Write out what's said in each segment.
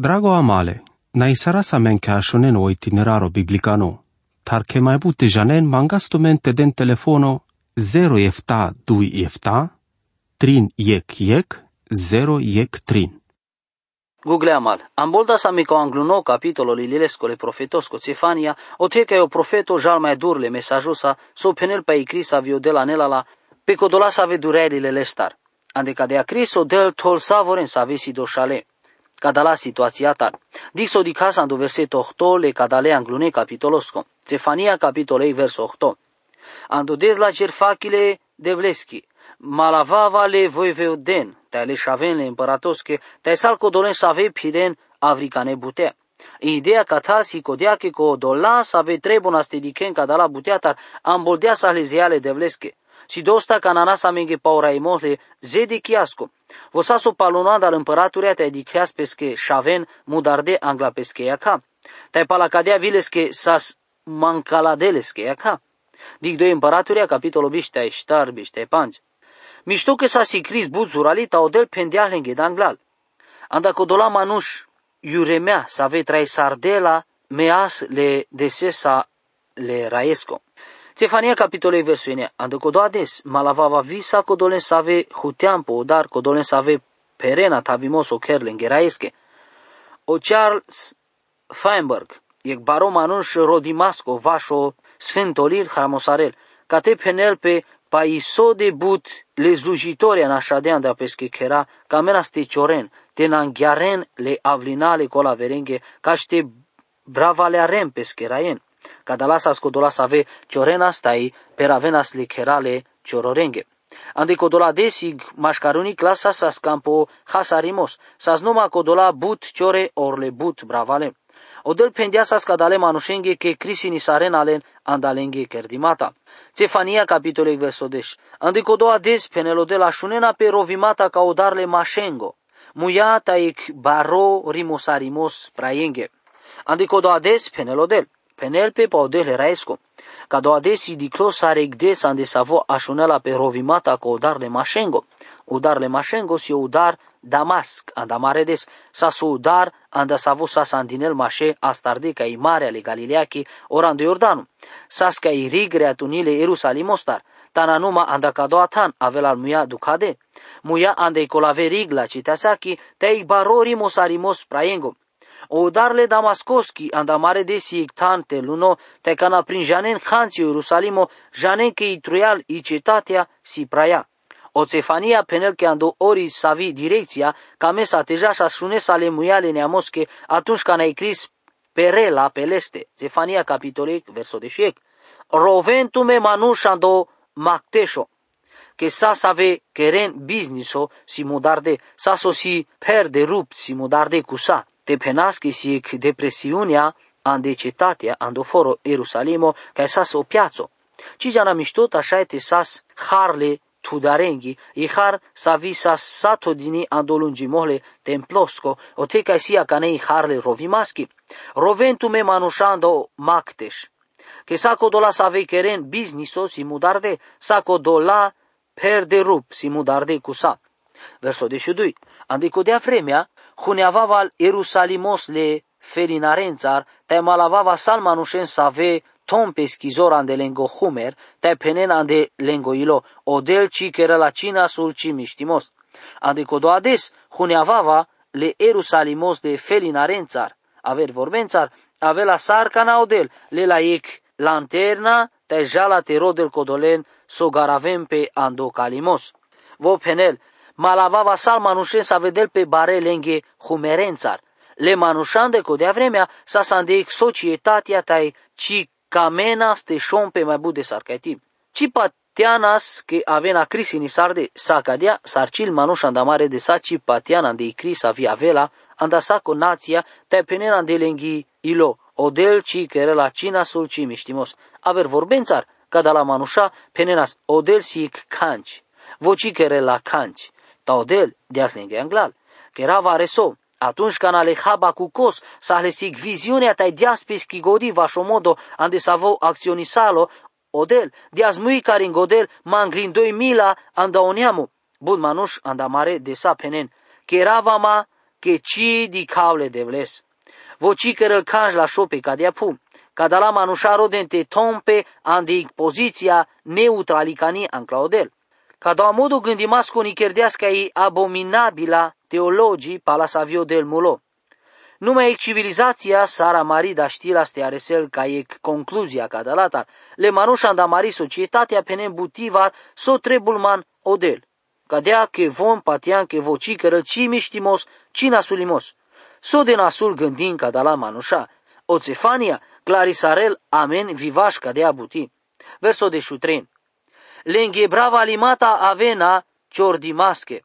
Drago amale, na isara sa men ka shonen o itineraro biblicano, tar ke mai bute janen mangasto mente den telefono 0 efta 2 efta, trin yek yek, 0 yek trin. Google amal. Ambolda sa mi angluno capitolo li lilesco le profetosco Cefania, o te che o profeto jal mai dur le mesajosa, so penel pa icrisa vio de la nelala, pe codola sa vedureli le lestar. Ande ca de acriso del tol savoren sa vesi do shale. Cadala situația tar. Dixo di casa ando verseto 8 le cadale anglune capitolosco. Cefania capitolei verso 8. Ando des la cerfachile de vleschi. Malavava le voiveuden, te le șaven le împăratosche, te sal codolen să ave piren avricane butea. Ideea ca ta si codea că co dola să ave trebuna stediken ca dala butea tar amboldea sa le zeale de vlesche. Si dosta canana sa menge paura imosle zede chiasco. Vosaso palunada al împăraturea te dicreas pesche șaven mudarde angla pesche ca. Te palacadea vilesche sas mancaladelesche ca. Dic doi împăraturea capitolul biște ștar biște panci. Mișto că s-a sicris buțuralita odel pendeal lânghe danglal. Anda codola manuș iuremea să ave trai sardela meas le desesa le raesco. Cefania capitolei versuine, anda codoades, malavava visa codolen să ave huteampo, dar codolen să ave perena tavimos o ker lânghe raesche. O Charles Feinberg, ec baro manuș rodimasco, vașo sfântolil harmosarel, ca te penel pe paiso de but le slujitori în așadean de pesche chera, camera ste cioren, te nanghiaren le avlinale cola verenghe, ca ște bravale arem pescheraien. Cadalasa scodola să ave ciorena stai, per avenas le cherale ciororenghe. Ande codola desig mașcaruni clasa sa scampo hasarimos, sas numa codola but ciore orle but bravale. Odel pendea sa scadale manușenghe che crisi ni sarenalen andalenghe kerdimata. Cefania capitolei versodeș. Andico doa des penelo de la șunena pe rovimata ca odarle mașengo. Muia taik baro rimosarimos praenghe. Andico doa des penelo del. Penel pe paudele raesco. Ca doa des idiclos arec des ande savo așunela pe rovimata ca odarle mașengo. Udarle mașengo si udar Damasc, andamaredes, sa su udar, anda savu sa sandinel mașe, astarde ca i mare ale Galileachi, oran de Iordanu. Sas ca i rigre atunile Ierusalim ostar, tana numa anda ca doa tan avel al muia ducade. Muia anda i colave rigla citeasaki, te i barori mosarimos praengo. O darle Damascoski anda mare de si te luno te cana prin janen hanți Ierusalimo, janen că i truial i cetatea si praia. O cefania penel che ando ori savi direcția, ca mesa teja și asune sale muiale neamosche atunci când ai cris perela peleste. Cefania capitolic, verso de șiec. Roventume manușando macteșo. Che sa save keren businesso si mudarde, sa so si perde rupt si mudarde cu sa. Te penaschi si depresiunea ande cetatea ando foro Ierusalimo, ca sa o piazzo. Ci già miștot așa te sas harle tudarengi, ihar savi sa sato dini andolungi mohle templosko, o te kai sia kanei harle rovimaski, roventu me manushando maktesh. Che sako dola save keren bizniso si mudarde, sako dola perde rup si mudarde kusa. Verso 22. Andico de vremea, huneavaval Ierusalimos le felinarențar, te malavava salmanushen save tom pesquizor ande lengo humer, te penen ande lengo ilo, odel ci che la cina sul ci mistimos. Ande codo ades, huneavava le Erusalimos de felinarenzar, aver vorbenzar, ave la sarcana odel, le la ic lanterna, te jala te rodel codolen, so garavem pe ando calimos. Vo penel, malavava sal manușen să vedel pe bare lenghe humerențar. Le manușan de codea vremea sa sandeic societatea tai ci Camenas te șompe mai bude sarcaitim. Ci patianas que avena crisi ni sarde sacadea sarcil manuș andamare de saci patiana de cris avia vela anda saco nația te penena de lenghi ilo odel ci care la cina sul ci miștimos. Aver vorbențar, ca da la manușa penenas odel si canci. Voci care la canci. Ta odel deas lenghe anglal. Che rava reso, atunci când alejaba cu cos, sa sig viziunea tai dias pesquigodi vașomodo ande savo acționisalo, odel, dias mui care în godel mangrindoi mila anda oniamu, bun manuș anda mare de sa penen, che ma che ci di cavle devles. Voci că îl canj la șope ca de pum. Cada la manușaro dente tompe andi poziția neutralicani an Claudel. Cada a modo gândimasco ni cherdeasca i abominabila teologii pala savio del mulo. Numai civilizația sara mari da știla ste aresel ca e concluzia cada latar. Le manușa da mari societatea penem butivar so trebulman odel. Cadea că vom patian că voci cără ci miștimos, ci nasulimos. So de nasul gândin cada la manușa. O cefania, clarisarel, amen, vivaș cadea buti. Verso de șutren. Le înghebrava limata avena ciordimasche.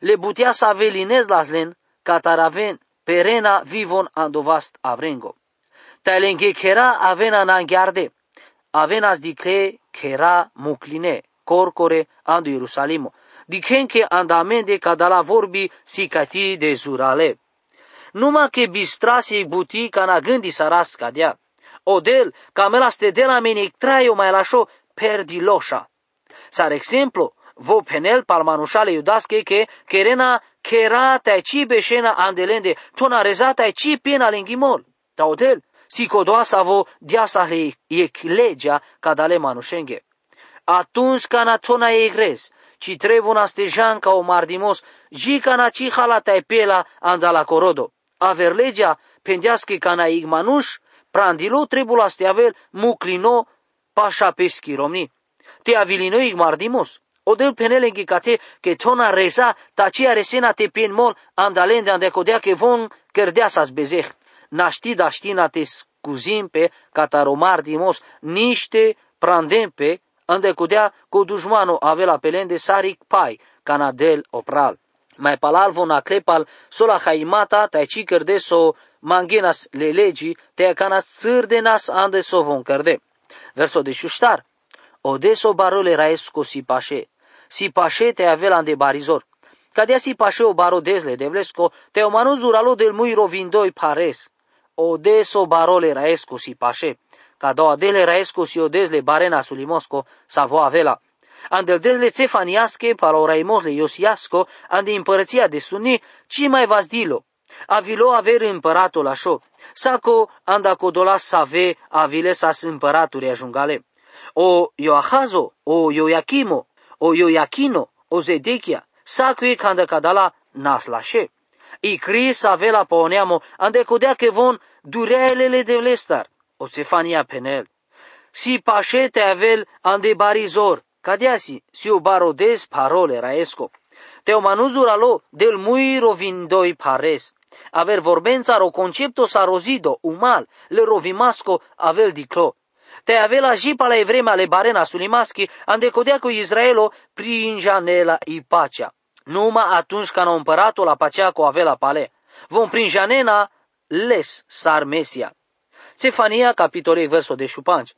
Le butea să avelinez laslen, cataraven, perena vivon andovast avrengo. Talenge kera avena nangiarde. Avenas dicle kera mucline, corcore andu Ierusalimo. Dichenche andamende cadala vorbi sicati de zurale. Numai că bistrasi buti ca na gândi saras cadea. Odel, camela stedela meni traio mai lașo perdiloșa. Sar exemplu, vo penel palmanușale iudasche che kerena kera tai ci beshena andelende tona reza tai ci pena lingimol. Taudel, si codoasa vo diasahle ec legea cadale manușenghe. Atunci cana tona egres, ci trebuna stejan ca o mardimos, ji cana ci hala tai pela andala corodo. Aver legea pendească cana igmanuș, prandilo trebula steavel muclino pașa peschi romni. Te avilino igmardimos. Odel penele gicate che tona reza tacia resena te pien mol andalende ande codea che von cerdea sas bezeh. Naști da știna te scuzim pe cataromar dimos niște prandempe ande codea cu dușmano avela pelende saric pai canadel opral. Mai palal von aclepal sola haimata tai ci cerde so mangenas le legi te cana nas ande so von cerde. Verso de șuștar. Odeso barole raesco si pașe si pașe te avela de barizor. Cadea si pașe o baro desle de vlesco, te o manu zuralo del mui rovindoi pares. O deso barole raesco si pașe. Ca doua dele raesco si o desle barena sulimosco, sa vo avela. Andel desle cefaniasche, palo raimosle iosiasco, ande împărăția de suni, ci mai vas dilo. Avilo aver împăratul așa. Saco anda codolas save avile sas împăraturi ajungale. O Ioahazo, o Ioachimo, o Ioiachino, o Zedechia, sacui canda cadala nas lashe. I Cris avela poneamo ande codea che von durelele de lestar, o Cefania penel. Si pașete avel ande barizor, cadeasi, si o barodes parole raesco. Teo manuzura lo del muy rovindoi pares. Aver vorbența ro concepto sa rozido, umal, le rovimasco avel diclo te avela jipa la evrema le barena sulimaschi, ande codea cu Israelo prinjanela i pacea. Numai atunci când împăratul la pacea cu avela pale. Vom prinjanena les sar Mesia. Cefania, capitolei verso de șupanci.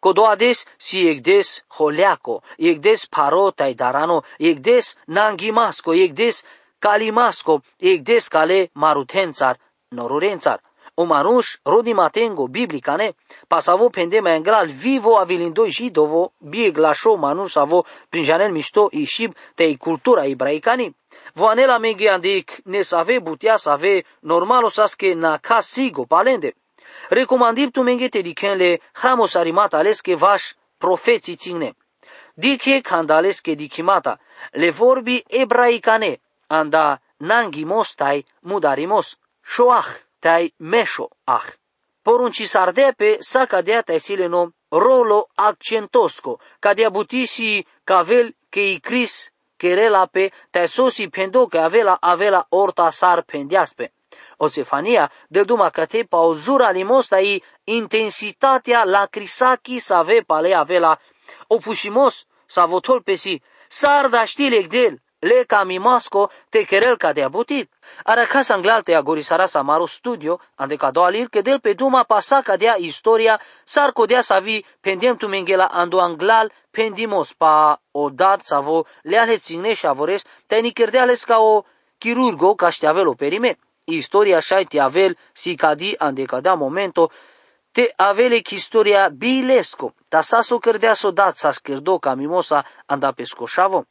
Codoades si egdes holeaco, egdes parotai darano, egdes nangimasco, egdes calimasco, egdes cale marutențar, norurențar. O manuș, rodi matengo, biblicane, pasavo pendema engral vivo avilindoi jidovo, bieg lasho manuș savo prinjanel mișto ishib tei cultura ibraicani. Voanela menge andic ne save butia save normalo saske na sigo palende. Recomandib tu menge te dikenle hramos arimat aleske vaș profeții ține. Dike kandaleske dikimata, le vorbi ebraicane, anda nangimos tai mudarimos, shoach tai mesho ach. Porunci sardepe sa cadea tai sileno rolo accentosco, cadea butisi cavel che i cris pe tai sosi pendo che avela avela orta sar pendiaspe. O Cefania, de duma cate pa o zura limosta i intensitatea la crisaki sa ve pale avela o pușimos sa votol pe si, sar da știlec del, le masco te querer ca de abuti. Ara ca sanglal te agorisara sa maro studio, ande ca doalir que del pe duma pasa ca dea historia, sar codea sa vi pendem tu mengela ando anglal pendimos pa o dat savo le ale ține și avores, te ni ales ca o chirurgo ca o perime. Istoria șai te avel si cadi ande ca dea momento, te avele istoria bilesco, ta sa so cărdea so dat sa scârdo ca mimosa anda pescoșavo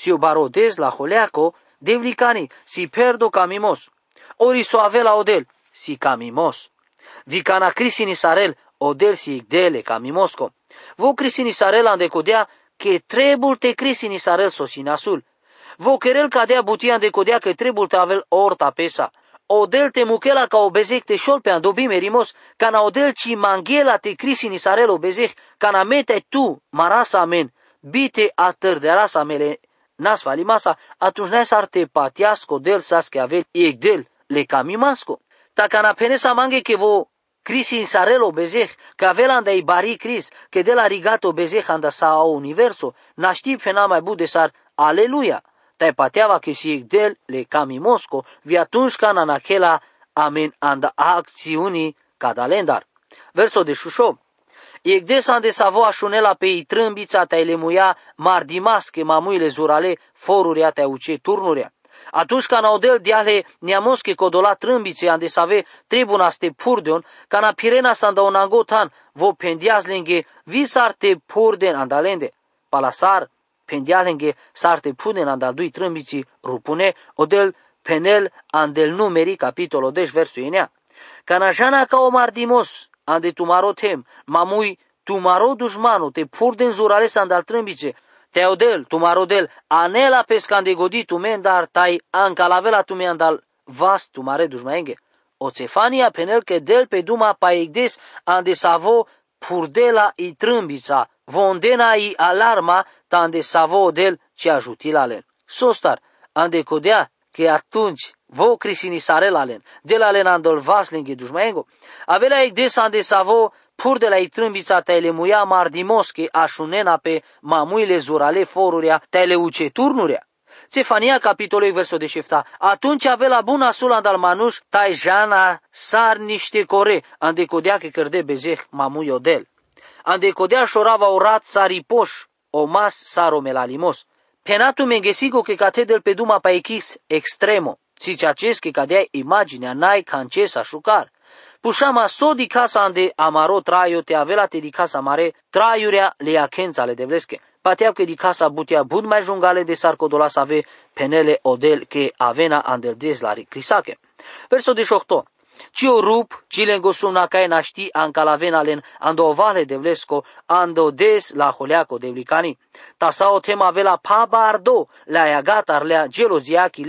si o barodez la holeaco, devlicani, si perdo camimos. ori so avela odel, si camimos. Vi cana crisini sarel, odel si igdele camimosco. Vo crisini sarel andecodea, che trebul te crisini sarel sosinasul. Vo querel cadea butia andecodea che trebul te avel orta pesa. Odel te muchela ca obezec te șol pe andobime rimos, ca na odel ci manghela te crisini sarel obezec, ca na mete tu, marasa amen, bite atăr de rasa mele nas falimasa, atunci ne s-ar te patiasco del sas que avel del le camimasco. Ta ca na penesa mange que vo crisi in sarelo bezeh, că avela anda i bari cris, că de la rigato bezeh anda sa o universo, na știi fena mai bude sar, aleluia. Tai pateava că si del le camimosco, vi atunci ca na nachela amen anda acțiunii cadalendar. Verso de șușo. Egdesa de savo așunela pe ei trâmbița ta lemuia mardimasche mamuile zurale foruria ta uce turnuria. Atunci ca naudel diale neamosche codola trâmbițe ande save tribuna ste purdeon, ca na pirena sanda onangotan vo pendias lenge visarte purden andalende. Palasar pendialenge sarte puden andal dui trâmbici rupune odel penel andel numeri capitolo 10 versul inea. Ca na jana ca o mardimos ande tumaro tem, mamui tumaro dușmanu, te pur din zurale sandal trâmbice, Teodel, tumarodel, anela pescande godi tu mendar tai ancalavela tu mendal vas tu mare dușmaenge. O cefania penel que del pe duma paigdes ande savo purdela i trâmbița, vondena i alarma tande savo del ce ajutilalen. Sostar, ande codea că atunci vo crisini sarelalen, de la len andol vaslinge dușmaengo, avela igdes ande savo pur de la itrâmbița te muia mardimosche așunena pe mamuile zurale forurea te le uce turnurea. Cefania capitolului verso de șefta. Atunci ave la buna sula dal manuș, tai jana sar niște core, ande codea că cărde bezeh mamui odel. Ande codea șorava orat saripoș, o mas saro melalimos. Penatu mengesigo că catedel pe duma pa echis extremo, si acest că cadea imaginea nai cancesa șucar. Pușama so di casa ande amaro traio te avela te di casa mare traiurea le achenza le devlesche. Pateab che di casa butia bud mai jungale de sarcodola ave penele odel che avena andel des la crisache. Verso 18. Cio rup, cile ngosumna cae naști ancalavena len ando ovale devlesco, ando des la holeaco devlicani. Tasao tema vela pa bardo, la iagat lea geloziachi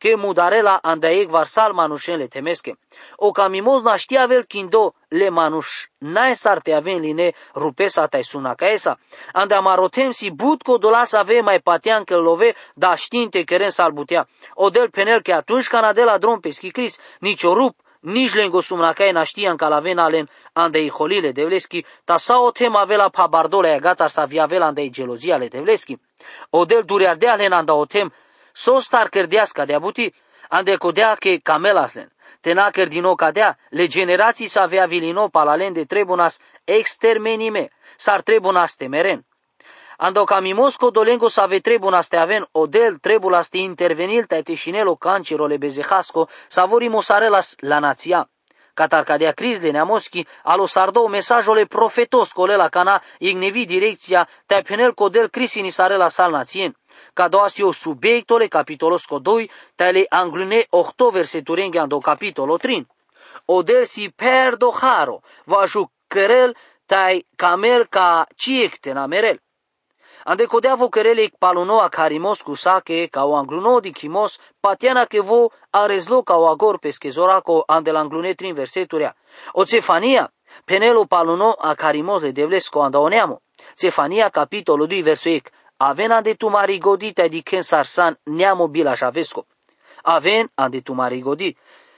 leschi, che mudarela andaeg varsal manușen le temesche. O camimos na știa vel kindo le manuș nae sarte aven line rupesa tai suna caesa. Ande amarotem si butco dolas ave mai patean că love da știinte keren sal butea. Odel penel că atunci cana de la drum pe schicris, nici o rup, nici lengo sumnacae na știan ca la vena len andei holile devleschi, ta sa o tema vela pa bardola e gata sa via vela andei gelozia le devleschi. Odel dureardea len anda o tem, sostar cărdeasca de abuti, ande codea che camelaslen, tenaker dino cadea, le generații să avea vilino palalen de trebunas extermenime, s-ar trebunas temeren. Ando camimosco dolengo să ave trebunas te aven odel trebulas te intervenil te teșinelo cancero le bezehasco, savori mosarelas la nația. Catar cadea crizle neamoschi, alo sardo mesajole profetos colela cana ignevi direcția te penel codel crisini sarela sal națien Cadasio subiectole, capitolo 2, tale anglune 8 verseturi engheando capitolo 3. Odersi perdo haro, va jucărel tai camer ca ciecte na merel. Ande kodea vo kerele ik paluno a karimos kusake ka o angluno di kimos patiana ke vo arezlo ka o agor peskezorako ande anglune trin verseturea. O Cefania, penelo paluno a carimos le devles ko anda oneamo. Cefania capitolo 2 verso 1. Avem de tu marigodite adică sarsan neamo bilaș avesco. Avem ande tu marigodi.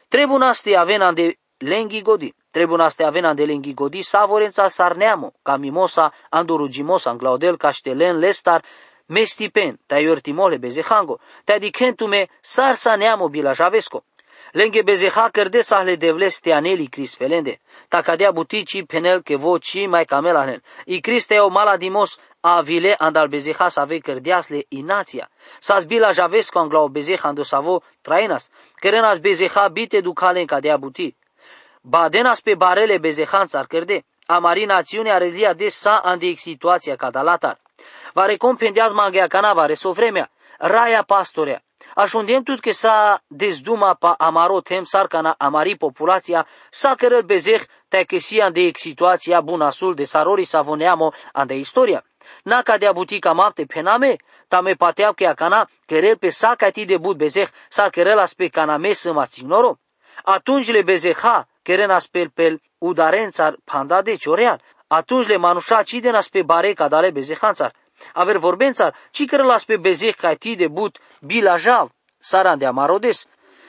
Trebuie naste avem ande lenghi godi. Trebuie naste avem ande lenghi godi savorența sarneamo, ca mimosa, glaudel, anglaudel, caștelen, lestar, mestipen, ta iortimole bezehango, ta dicentume sarsa neamo bilaș avesco. Lenge bezeha cărde sahle devles teaneli crispelende. Ta cadea butici penel că voci mai camelahnen. I criste o maladimos avile andal bezeha save cărdeasle inația. Sas bila javesco anglau bezeha ando savo trainas, kerenas bezeha bite ducalen cadea buti. Badenas pe barele bezehan s-ar cărde, amari națiunea rezia des sa ande situația cadalatar. Va recompendeaz mangea canava, resovremea, raia pastorea, Ashondiem tut que sa desduma pa amaro tem sarcana amari populația, sa cărăl bezeh te que si ande situația bunasul de sarori savoneamo ande istoria. Na ca de abutica mapte pename, tame pateau que acana, querer pe sa ti de bud bezeh, sar querer aspe caname să mațignoro. Atunci le bezeha, queren aspel pel udarențar panda de cioreal. Atunci le manușa ciden aspe bare cadale bezehanțar aver vorbențar, ci care las pe bezeh ca ti de but bilajav, saran de amarodes.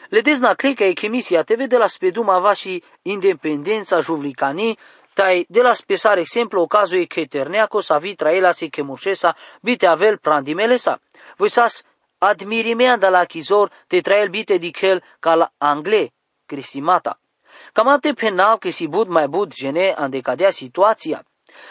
Le dezna cleca e chemisia te vede la speduma va și independența juvlicanii, tai de la spesar exemplu o cazu e che terneaco sa vitra ela se che mușesa bite avel sa. Voi sas admirimea de la chizor te trael bite di chel ca la angle, crisimata. Camate penal că si bud mai bud gene ande cadea situația.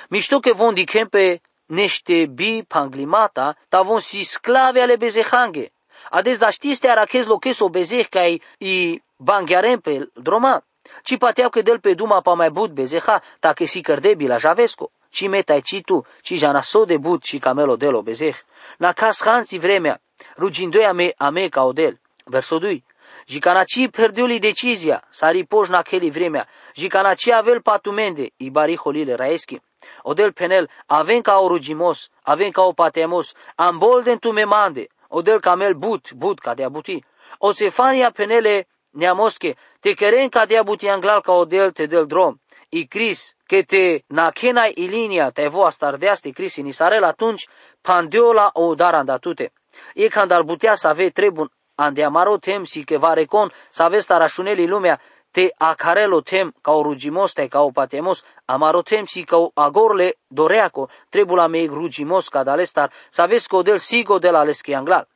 Mișto că von di pe nește bi panglimata, tavon si sclave ale bezehange. Ades da știste arachez loches o bezeh ca i banghiarem pe droma. Ci pateau că del pe duma pa mai bud bezeha, ta că si cărdebi la javesco. Ci metai ci tu, ci jana so de bud și camelo delo bezeh. Na cas hansi vremea, rugindoia me ame ca odel. Verso 2. Jicanaci perdiuli decizia, sari poș na cheli vremea, jicanaci avel patumende, i bari holile raeschi. Odel penel, avem ca orugimos, avem ca o patemos, ambolden tu me mande, odel camel but, but ca de abuti. O sefania penele neamosche, te queren ca de abuti anglal ca odel te del drom. I Cris, că te nakenai ilinia te vo astardeaste Cris in Israel atunci, pandiola o dar andatute. E când ar putea să ave trebun andeamaro tem si că va recon să aveți tarașuneli lumea, te acarelo tem ca o rugimos te ca o patemos, amaro tem si ca o agorle doreaco, trebula me rugimos ca dalestar, sabes că del sigo de la leschi anglal.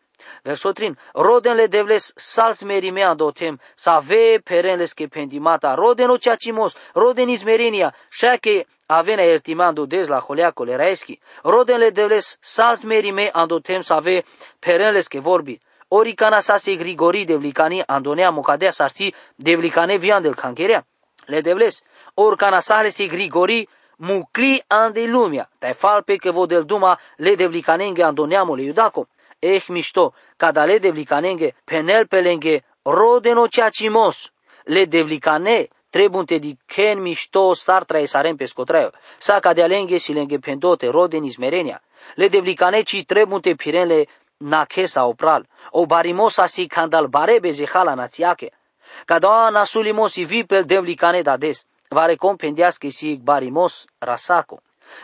Verso 3. Rodenle devles sals merimea dotem, sa ve perenles che pendimata, roden o ceacimos, roden izmerenia, șache avena ertimando dez la holeacole raeschi, rodenle devles sals merime andotem sa ve perenles che vorbi, Oricana sa se grigori devlicani andonea mocadea sarsi devlicane vian del cancherea. Le devles, oricana sa le se grigori mucli ande lumia, tai falpe că vo del duma le devlicanenge andoneamo le iudaco. Eh mișto, cada le devlicanenge penel pelenge rodeno ceacimos, le devlicane trebunte di ken mișto star traesarem pe scotraio, sa ca de alenghe si lenghe pendote roden izmerenia, le devlicane ci trebunte pirenle nakesa opral, o barimosa si kandal barebe zehala națiake. Cada nasulimos i vipel devlicane dades, va recompendească si barimos rasaco.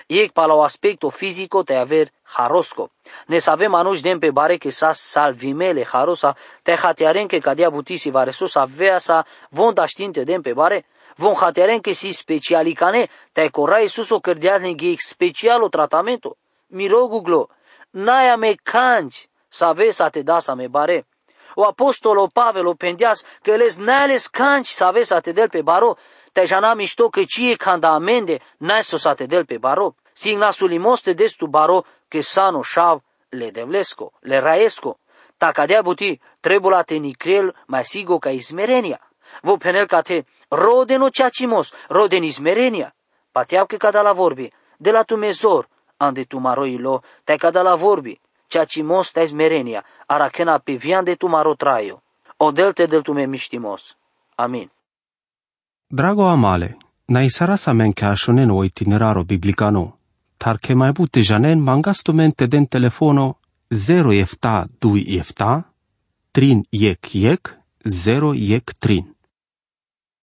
Iec pa la o aspecto fisico te aver harosco. Ne savem anuș dem pe bare que sa salvimele harosa te hatearen que cadea butisi va resus avea sa von da știnte dem pe bare, von hatearen que si specialicane te corai sus o cărdeazne special o tratamento. Miro guglo, naia me canci, sa sa te da sa me bare. O apostolo Pavelo pendias că les nales canci sa sa te del pe baro, te jana mișto că cie canda amende n-ai sa te del pe baro. Sin la te des tu baro că sano șav le devlesco, le raesco. Ta cadea buti, trebula te nicriel mai sigo ca izmerenia. Vo penel ca te rodeno ceacimos, roden izmerenia. Pateau că cada la vorbi, de la tu mezor, ande tu maroilo, te cada la vorbi, ceacimos ta smerenia, arachena pe vian de tu maro traio. Odelte del tu me miștimos. Amin. Drago amale, na isara sa men ca shonen o itineraro biblicano, tar che mai bute janen mangastumente den telefono 0 efta 2 efta, trin yek yek, 0 yek trin.